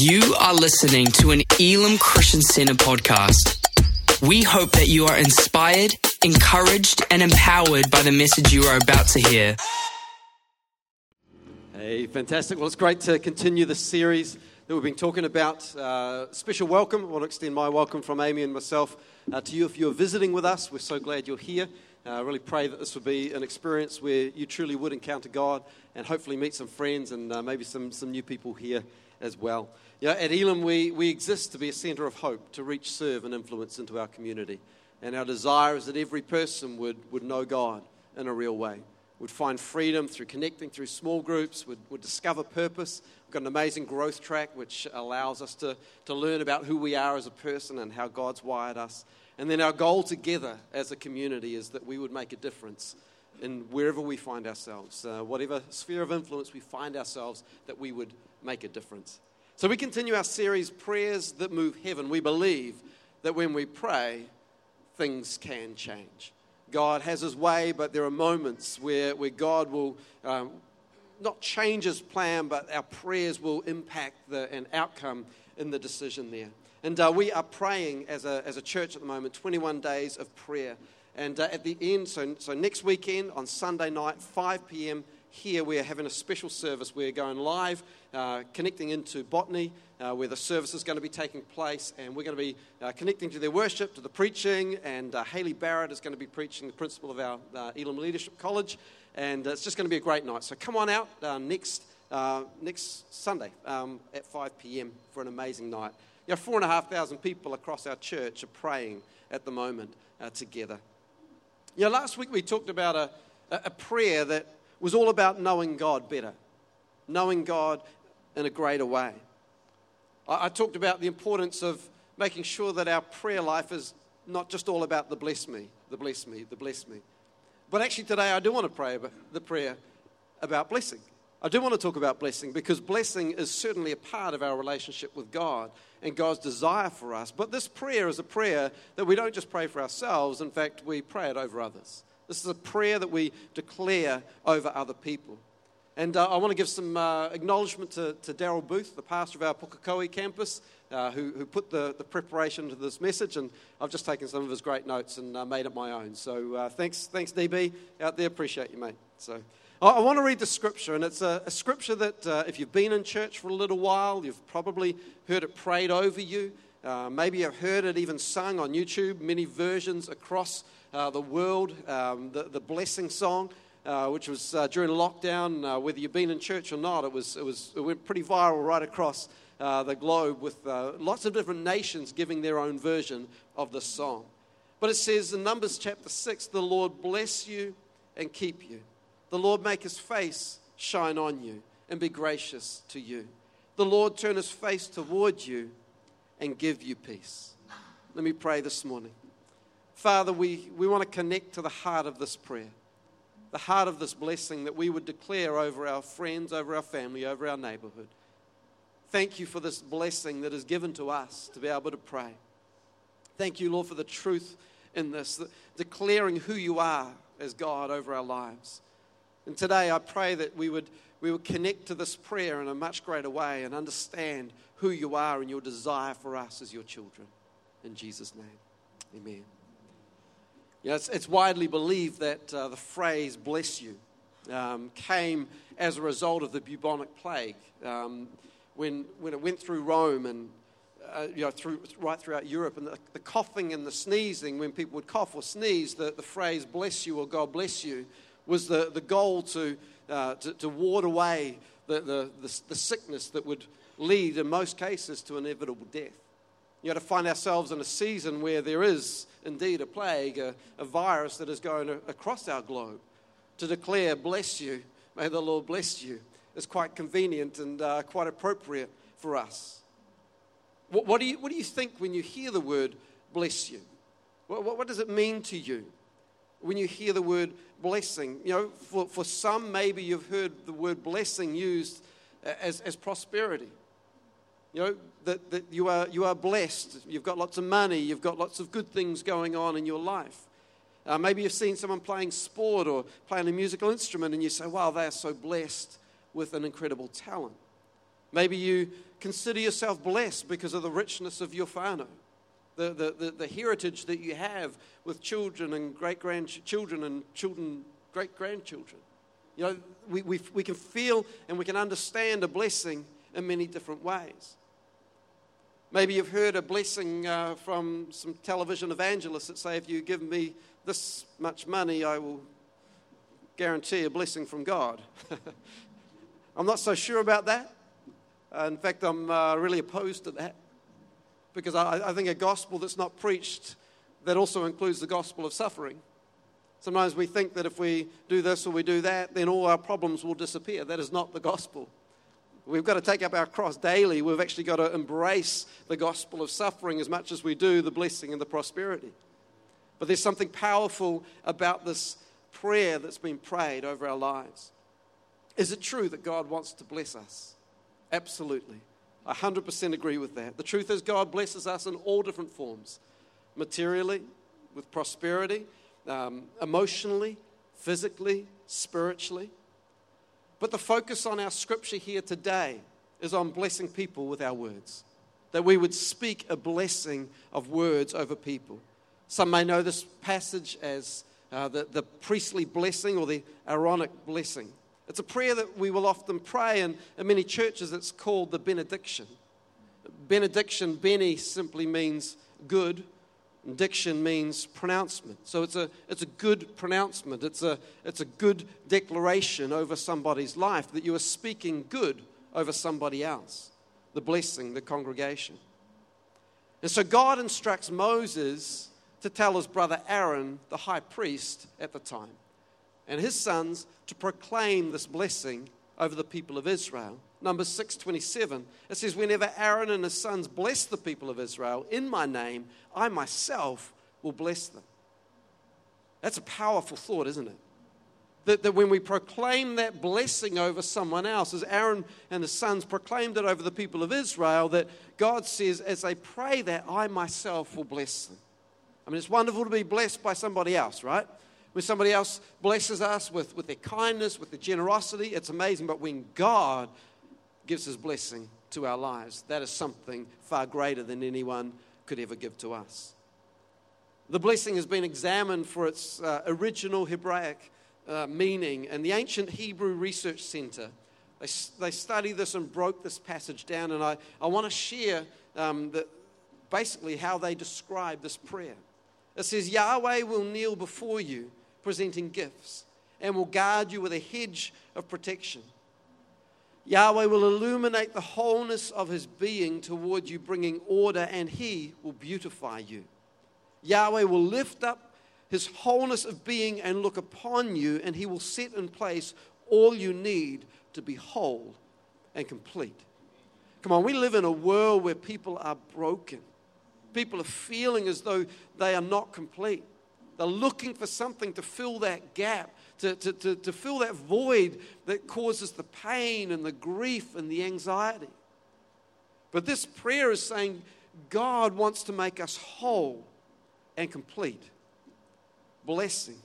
You are listening to an Elim Christian Center podcast. We hope that you are inspired, encouraged, and empowered by the message you are about to hear. Hey, fantastic. Well, it's great to continue the series that we've been talking about. Uh, special welcome. I want to extend my welcome from Amy and myself uh, to you if you're visiting with us. We're so glad you're here. Uh, I really pray that this will be an experience where you truly would encounter God and hopefully meet some friends and uh, maybe some, some new people here as well. You know, at Elim, we, we exist to be a center of hope, to reach, serve, and influence into our community. And our desire is that every person would, would know God in a real way, would find freedom through connecting through small groups, would, would discover purpose. We've got an amazing growth track which allows us to, to learn about who we are as a person and how God's wired us. And then our goal together as a community is that we would make a difference in wherever we find ourselves, uh, whatever sphere of influence we find ourselves, that we would make a difference. So we continue our series, Prayers That Move Heaven. We believe that when we pray, things can change. God has his way, but there are moments where, where God will um, not change his plan, but our prayers will impact the, an outcome in the decision there. And uh, we are praying as a, as a church at the moment 21 days of prayer. And uh, at the end, so, so next weekend on Sunday night, 5 p.m., here we're having a special service. We're going live, uh, connecting into Botany, uh, where the service is going to be taking place, and we're going to be uh, connecting to their worship, to the preaching, and uh, Haley Barrett is going to be preaching, the principal of our uh, Elim Leadership College, and it's just going to be a great night. So come on out uh, next, next Sunday um, at 5 p.m. for an amazing night. You know, four and a half thousand people across our church are praying at the moment together. You know, last week we talked about a, a prayer that was all about knowing God better, knowing God in a greater way. I, I talked about the importance of making sure that our prayer life is not just all about the bless me, the bless me, the bless me. But actually, today I do want to pray about the prayer about blessing. I do want to talk about blessing because blessing is certainly a part of our relationship with God and God's desire for us. But this prayer is a prayer that we don't just pray for ourselves, in fact, we pray it over others. This is a prayer that we declare over other people. And uh, I want to give some uh, acknowledgement to, to Daryl Booth, the pastor of our Pukekohe campus, uh, who, who put the, the preparation to this message. And I've just taken some of his great notes and uh, made it my own. So uh, thanks, thanks, DB, out there. Appreciate you, mate. So I, I want to read the scripture. And it's a, a scripture that uh, if you've been in church for a little while, you've probably heard it prayed over you. Maybe you've heard it even sung on YouTube, many versions across uh, the world, um, the, the blessing song, uh, which was uh, during lockdown. Uh, whether you've been in church or not, it, was, it, was, it went pretty viral right across uh, the globe with uh, lots of different nations giving their own version of the song. But it says in Numbers chapter 6 the Lord bless you and keep you. The Lord make his face shine on you and be gracious to you. The Lord turn his face toward you and give you peace. Let me pray this morning. Father, we, we want to connect to the heart of this prayer, the heart of this blessing that we would declare over our friends, over our family, over our neighborhood. Thank you for this blessing that is given to us to be able to pray. Thank you, Lord, for the truth in this, declaring who you are as God over our lives. And today I pray that we would, we would connect to this prayer in a much greater way and understand who you are and your desire for us as your children. In Jesus' name, amen. You it's, it's, widely believed that uh, the phrase bless you um, came as a result of the bubonic plague. Um, when, when it went through Rome and uh, you know, through, right throughout Europe, and the, the, coughing and the sneezing, when people would cough or sneeze, the, the phrase bless you or God bless you was the, the goal to, uh, to, to, ward away the, the, the, the sickness that would lead, in most cases, to inevitable death. You know, to find ourselves in a season where there is indeed a plague, a, a virus that is going across our globe, to declare, bless you, may the Lord bless you, is quite convenient and uh, quite appropriate for us. What, what, do you, what do you think when you hear the word bless you? What, what, what does it mean to you when you hear the word blessing? You know, for, for some, maybe you've heard the word blessing used as, as prosperity. You know, that, that you, are, you are blessed. You've got lots of money. You've got lots of good things going on in your life. Uh, maybe you've seen someone playing sport or playing a musical instrument and you say, wow, they are so blessed with an incredible talent. Maybe you consider yourself blessed because of the richness of your whānau, the, the, the, the heritage that you have with children and great grandchildren and children, great grandchildren. You know, we, we, we can feel and we can understand a blessing in many different ways. Maybe you've heard a blessing uh, from some television evangelists that say, if you give me this much money, I will guarantee a blessing from God. I'm not so sure about that. Uh, in fact, I'm uh, really opposed to that because I, I think a gospel that's not preached that also includes the gospel of suffering. Sometimes we think that if we do this or we do that, then all our problems will disappear. That is not the gospel. We've got to take up our cross daily. We've actually got to embrace the gospel of suffering as much as we do the blessing and the prosperity. But there's something powerful about this prayer that's been prayed over our lives. Is it true that God wants to bless us? Absolutely. I 100% agree with that. The truth is, God blesses us in all different forms materially, with prosperity, um, emotionally, physically, spiritually. But the focus on our scripture here today is on blessing people with our words. That we would speak a blessing of words over people. Some may know this passage as uh, the, the priestly blessing or the Aaronic blessing. It's a prayer that we will often pray, and in many churches it's called the benediction. Benediction, Beni, simply means good, diction means pronouncement. So it's a, it's a good pronouncement, it's a, it's a good declaration over somebody's life that you are speaking good over somebody else, the blessing, the congregation. And so God instructs Moses to tell his brother Aaron, the high priest at the time, and his sons to proclaim this blessing over the people of Israel. Numbers 6:27. It says, "Whenever Aaron and his sons bless the people of Israel in my name, I myself will bless them." That's a powerful thought, isn't it? That, that when we proclaim that blessing over someone else, as Aaron and his sons proclaimed it over the people of Israel, that God says, as they pray that, I myself will bless them. I mean, it's wonderful to be blessed by somebody else, right? When somebody else blesses us with, with their kindness, with their generosity, it's amazing. But when God gives his blessing to our lives, that is something far greater than anyone could ever give to us. The blessing has been examined for its uh, original Hebraic uh, meaning, and the Ancient Hebrew Research Center. They, they studied this and broke this passage down, and I, I want to share um, the, basically how they describe this prayer. It says, Yahweh will kneel before you, presenting gifts, and will guard you with a hedge of protection. Yahweh will illuminate the wholeness of his being toward you, bringing order, and he will beautify you. Yahweh will lift up his wholeness of being and look upon you, and he will set in place all you need to be whole and complete. Come on, we live in a world where people are broken. People are feeling as though they are not complete. They're looking for something to fill that gap, to, to, to, to fill that void that causes the pain and the grief and the anxiety. But this prayer is saying God wants to make us whole and complete. Blessing.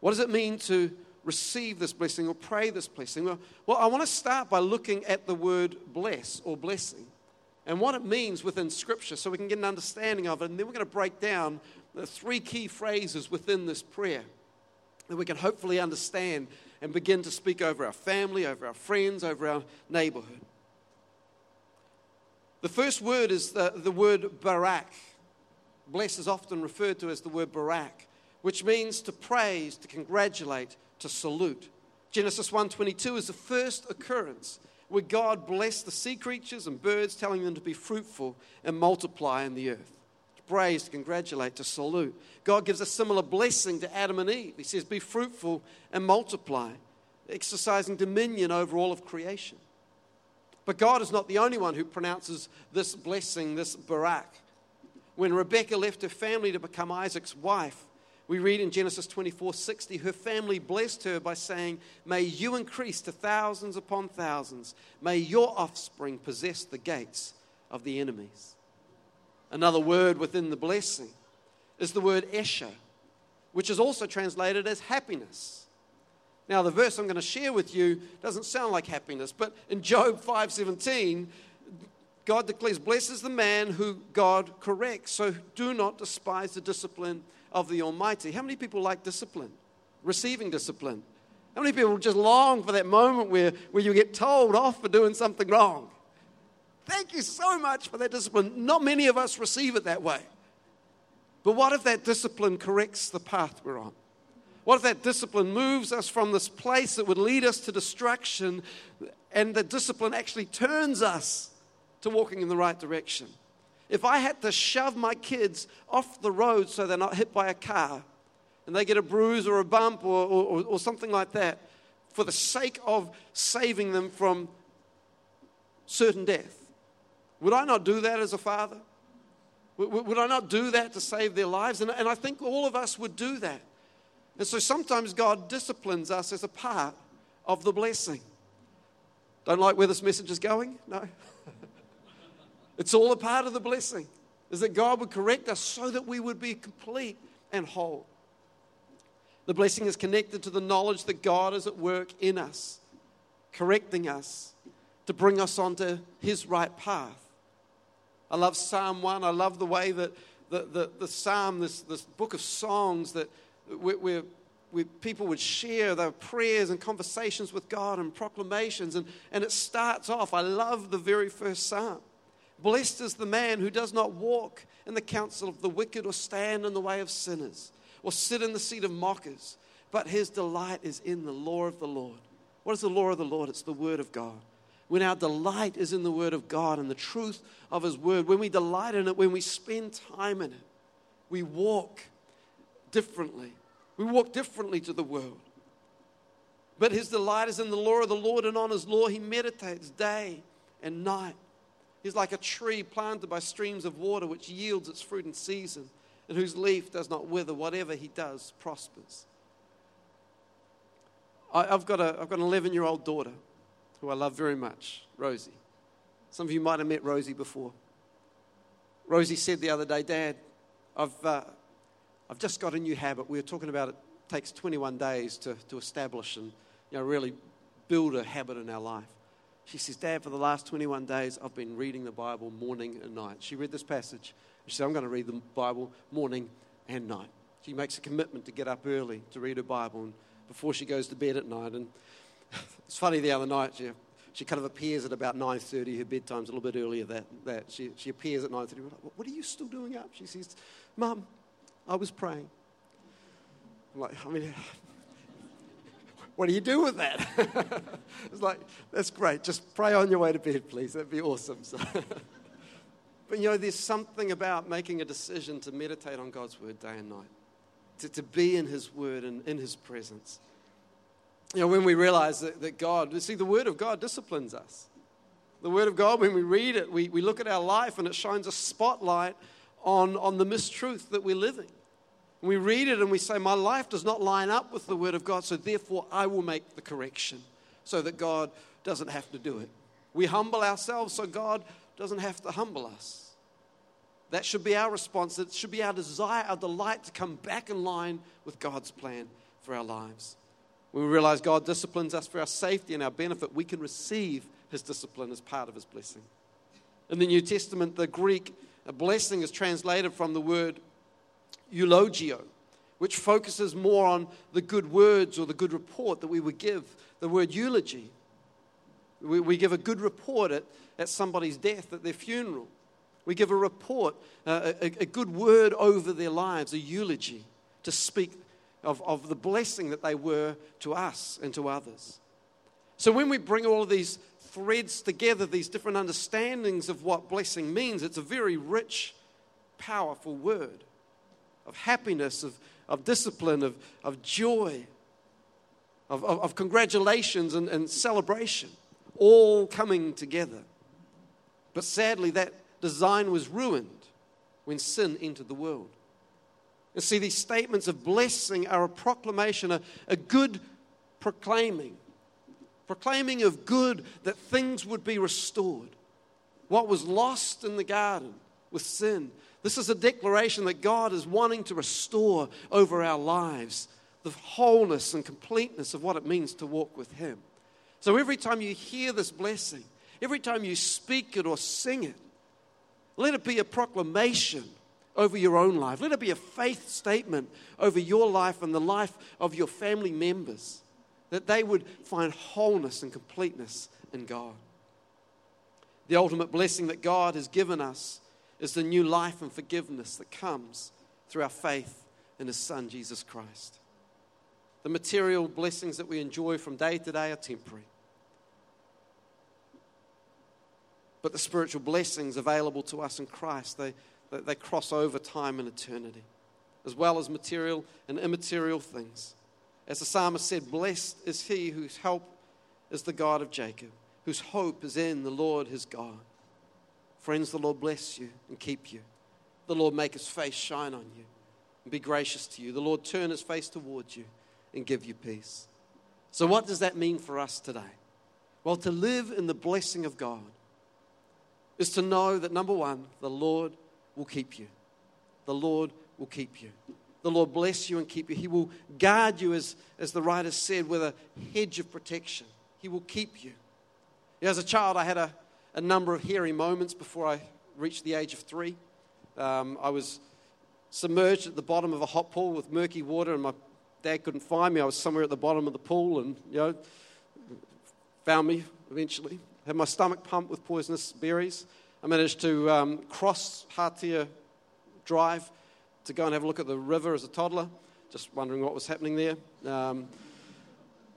What does it mean to receive this blessing or pray this blessing? Well, well I want to start by looking at the word bless or blessing and what it means within Scripture so we can get an understanding of it. And then we're going to break down the three key phrases within this prayer that we can hopefully understand and begin to speak over our family, over our friends, over our neighborhood. The first word is the, the word barak. Bless is often referred to as the word barak, which means to praise, to congratulate, to salute. Genesis 1:22 is the first occurrence where God blessed the sea creatures and birds, telling them to be fruitful and multiply in the earth. Praise, to congratulate, to salute. God gives a similar blessing to Adam and Eve. He says, Be fruitful and multiply, exercising dominion over all of creation. But God is not the only one who pronounces this blessing, this barak. When Rebekah left her family to become Isaac's wife, we read in Genesis 24 60, her family blessed her by saying, May you increase to thousands upon thousands. May your offspring possess the gates of the enemies. Another word within the blessing is the word Esher, which is also translated as happiness. Now, the verse I'm going to share with you doesn't sound like happiness, but in Job 5:17, God declares, "Blesses the man who God corrects. So do not despise the discipline of the Almighty. How many people like discipline? Receiving discipline. How many people just long for that moment where, where you get told off for doing something wrong? Thank you so much for that discipline. Not many of us receive it that way. But what if that discipline corrects the path we're on? What if that discipline moves us from this place that would lead us to destruction and the discipline actually turns us to walking in the right direction? If I had to shove my kids off the road so they're not hit by a car and they get a bruise or a bump or, or, or something like that for the sake of saving them from certain death, would I not do that as a father? Would, I not do that to save their lives? And I think all of us would do that. And so sometimes God disciplines us as a part of the blessing. Don't like where this message is going? No. it's all a part of the blessing, is that God would correct us so that we would be complete and whole. The blessing is connected to the knowledge that God is at work in us, correcting us to bring us onto His right path. I love Psalm 1. I love the way that the, the, the Psalm, this, this book of songs that where, where people would share their prayers and conversations with God and proclamations. And, and it starts off, I love the very first Psalm. Blessed is the man who does not walk in the counsel of the wicked or stand in the way of sinners or sit in the seat of mockers, but his delight is in the law of the Lord. What is the law of the Lord? It's the word of God. When our delight is in the word of God and the truth of his word, when we delight in it, when we spend time in it, we walk differently. We walk differently to the world. But his delight is in the law of the Lord, and on his law he meditates day and night. He's like a tree planted by streams of water, which yields its fruit in season and whose leaf does not wither. Whatever he does prospers. I, have got, a, I've got an 11 year old daughter who I love very much, Rosie. Some of you might have met Rosie before. Rosie said the other day, Dad, I've, uh, I've just got a new habit. We were talking about it takes 21 days to, to establish and you know, really build a habit in our life. She says, Dad, for the last 21 days, I've been reading the Bible morning and night. She read this passage she said, I'm going to read the Bible morning and night. She makes a commitment to get up early to read her Bible and before she goes to bed at night. And it's funny, the other night, she, she kind of appears at about 9.30. Her bedtime's a little bit earlier that, that. She, she appears at 9.30. Like, what are you still doing up? She says, Mum, I was praying. I'm like, I mean, what do you do with that? it's like, that's great. Just pray on your way to bed, please. That'd be awesome. So But you know, there's something about making a decision to meditate on God's word day and night, to, to be in His word and in His presence. You know, when we realize that, that God, see, the word of God disciplines us. The word of God, when we read it, we, we look at our life and it shines a spotlight on, on the mistruth that we're living. we read it and we say, My life does not line up with the word of God, so therefore I will make the correction so that God doesn't have to do it. We humble ourselves so God doesn't have to humble us. That should be our response. It should be our desire, our delight to come back in line with God's plan for our lives. When we realize God disciplines us for our safety and our benefit, we can receive His discipline as part of His blessing. In the New Testament, the Greek blessing is translated from the word eulogio, which focuses more on the good words or the good report that we would give. The word eulogy. We, we give a good report at at somebody's death, at their funeral. We give a report, uh, a, a, good word over their lives, a eulogy to speak of, of the blessing that they were to us and to others. So when we bring all of these threads together, these different understandings of what blessing means, it's a very rich, powerful word of happiness, of, of discipline, of, of joy, of, of, of congratulations and, and celebration, all coming together. But sadly, that design was ruined when sin entered the world. You see, these statements of blessing are a proclamation, a, a good proclaiming, proclaiming of good that things would be restored. What was lost in the garden with sin. This is a declaration that God is wanting to restore over our lives the wholeness and completeness of what it means to walk with Him. So every time you hear this blessing, every time you speak it or sing it, let it be a proclamation over your own life. Let it be a faith statement over your life and the life of your family members, that they would find wholeness and completeness in God. The ultimate blessing that God has given us is the new life and forgiveness that comes through our faith in His Son, Jesus Christ. The material blessings that we enjoy from day to day are temporary. But the spiritual blessings available to us in Christ, they, they cross over time and eternity, as well as material and immaterial things. As the psalmist said, Blessed is he whose help is the God of Jacob, whose hope is in the Lord his God. Friends, the Lord bless you and keep you. The Lord make his face shine on you and be gracious to you. The Lord turn his face towards you and give you peace. So, what does that mean for us today? Well, to live in the blessing of God is to know that number one, the Lord will keep you. The Lord will keep you. The Lord bless you and keep you. He will guard you, as, as the writer said, with a hedge of protection. He will keep you. As a child, I had a, a number of hairy moments before I reached the age of three. Um, I was submerged at the bottom of a hot pool with murky water, and my dad couldn't find me. I was somewhere at the bottom of the pool, and you know, found me eventually. Had my stomach pumped with poisonous berries. I managed to um, cross Hatea Drive to go and have a look at the river as a toddler, just wondering what was happening there. Um,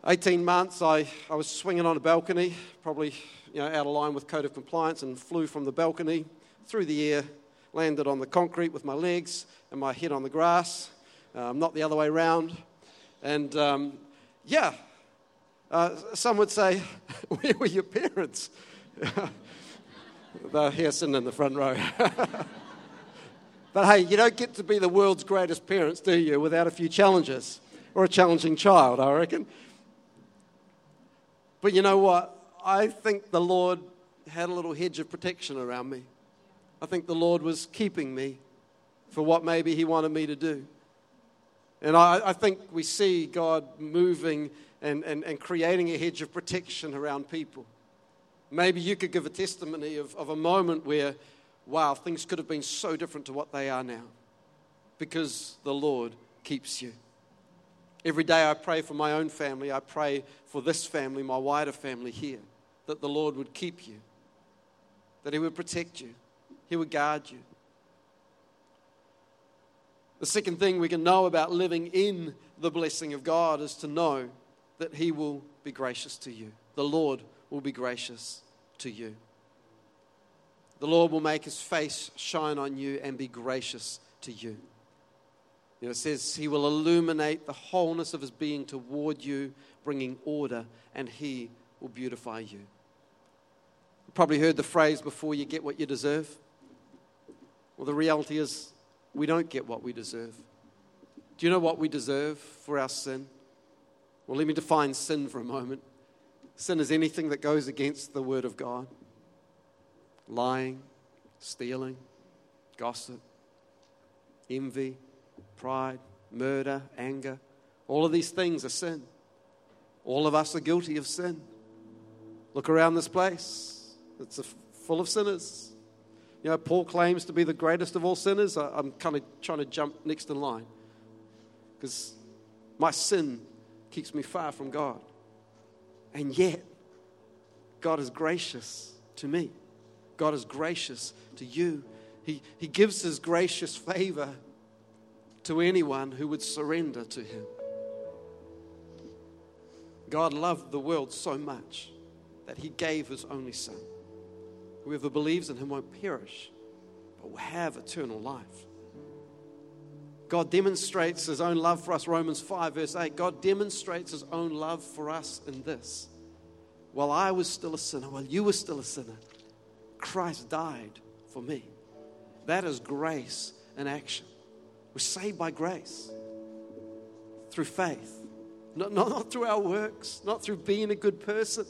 18 months, I, I was swinging on a balcony, probably you know, out of line with code of compliance, and flew from the balcony through the air, landed on the concrete with my legs and my head on the grass, um, not the other way around. And um, yeah, uh, some would say, Where were your parents? They're here sitting in the front row. but hey, you don't get to be the world's greatest parents, do you, without a few challenges or a challenging child, I reckon. But you know what? I think the Lord had a little hedge of protection around me. I think the Lord was keeping me for what maybe He wanted me to do. And I, I think we see God moving and, and, and creating a hedge of protection around people. Maybe you could give a testimony of, of a moment where, wow, things could have been so different to what they are now because the Lord keeps you. Every day I pray for my own family. I pray for this family, my wider family here, that the Lord would keep you, that He would protect you, He would guard you. The second thing we can know about living in the blessing of God is to know that He will be gracious to you. The Lord will be gracious to you. The Lord will make his face shine on you and be gracious to you. You know, it says he will illuminate the wholeness of his being toward you, bringing order, and he will beautify you. You probably heard the phrase before you get what you deserve. Well, the reality is we don't get what we deserve. Do you know what we deserve for our sin? Well, let me define sin for a moment. Sin is anything that goes against the Word of God lying, stealing, gossip, envy, pride, murder, anger. All of these things are sin. All of us are guilty of sin. Look around this place, it's full of sinners. You know, Paul claims to be the greatest of all sinners. I'm kind of trying to jump next in line because my sin keeps me far from God. And yet, God is gracious to me. God is gracious to you. He, he gives his gracious favor to anyone who would surrender to him. God loved the world so much that he gave his only son. Whoever believes in him won't perish, but will have eternal life. God demonstrates his own love for us. Romans 5, verse 8. God demonstrates his own love for us in this. While I was still a sinner, while you were still a sinner, Christ died for me. That is grace in action. We're saved by grace through faith, not, not, not through our works, not through being a good person.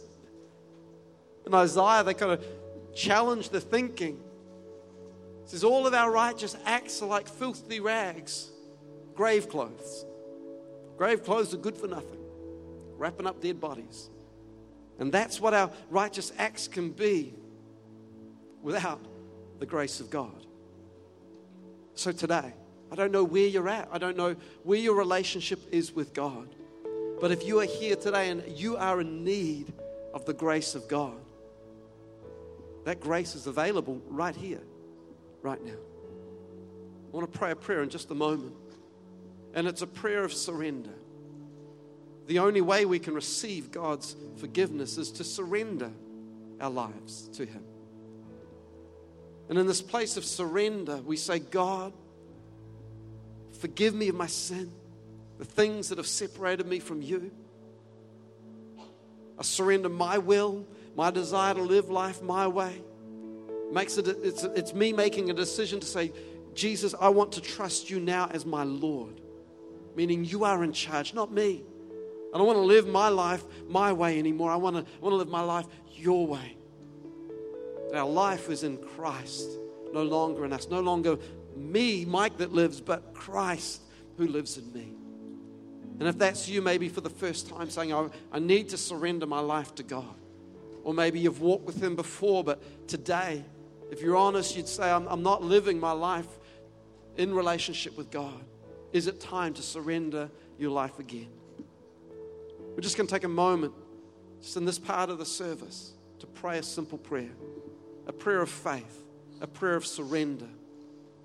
In Isaiah, they kind of challenge the thinking. Says, All of our righteous acts are like filthy rags grave clothes. Grave clothes are good for nothing, wrapping up dead bodies. And that's what our righteous acts can be without the grace of God. So today, I don't know where you're at. I don't know where your relationship is with God. But if you are here today and you are in need of the grace of God, that grace is available right here, right now. I want to pray a prayer in just a moment. And it's a prayer of surrender. The only way we can receive God's forgiveness is to surrender our lives to Him. And in this place of surrender, we say, God, forgive me of my sin, the things that have separated me from you. I surrender my will, my desire to live life my way. Makes it, it's, it's me making a decision to say, Jesus, I want to trust you now as my Lord, meaning you are in charge, not me. I don't want to live my life my way anymore. I want to, I want to live my life your way. Our life is in Christ, no longer in us. No longer me, Mike, that lives, but Christ who lives in me. And if that's you, maybe for the first time saying, I, I need to surrender my life to God. Or maybe you've walked with Him before, but today, if you're honest, you'd say, I'm, I'm not living my life in relationship with God. Is it time to surrender your life again? We're just going to take a moment, just in this part of the service, to pray a simple prayer a prayer of faith, a prayer of surrender,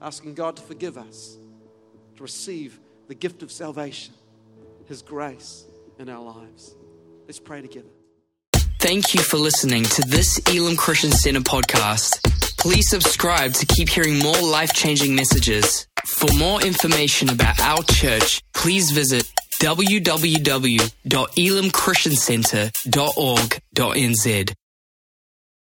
asking God to forgive us, to receive the gift of salvation, His grace in our lives. Let's pray together. Thank you for listening to this Elim Christian Center podcast. Please subscribe to keep hearing more life changing messages. For more information about our church, please visit www.elimchristiancenter.org.nz.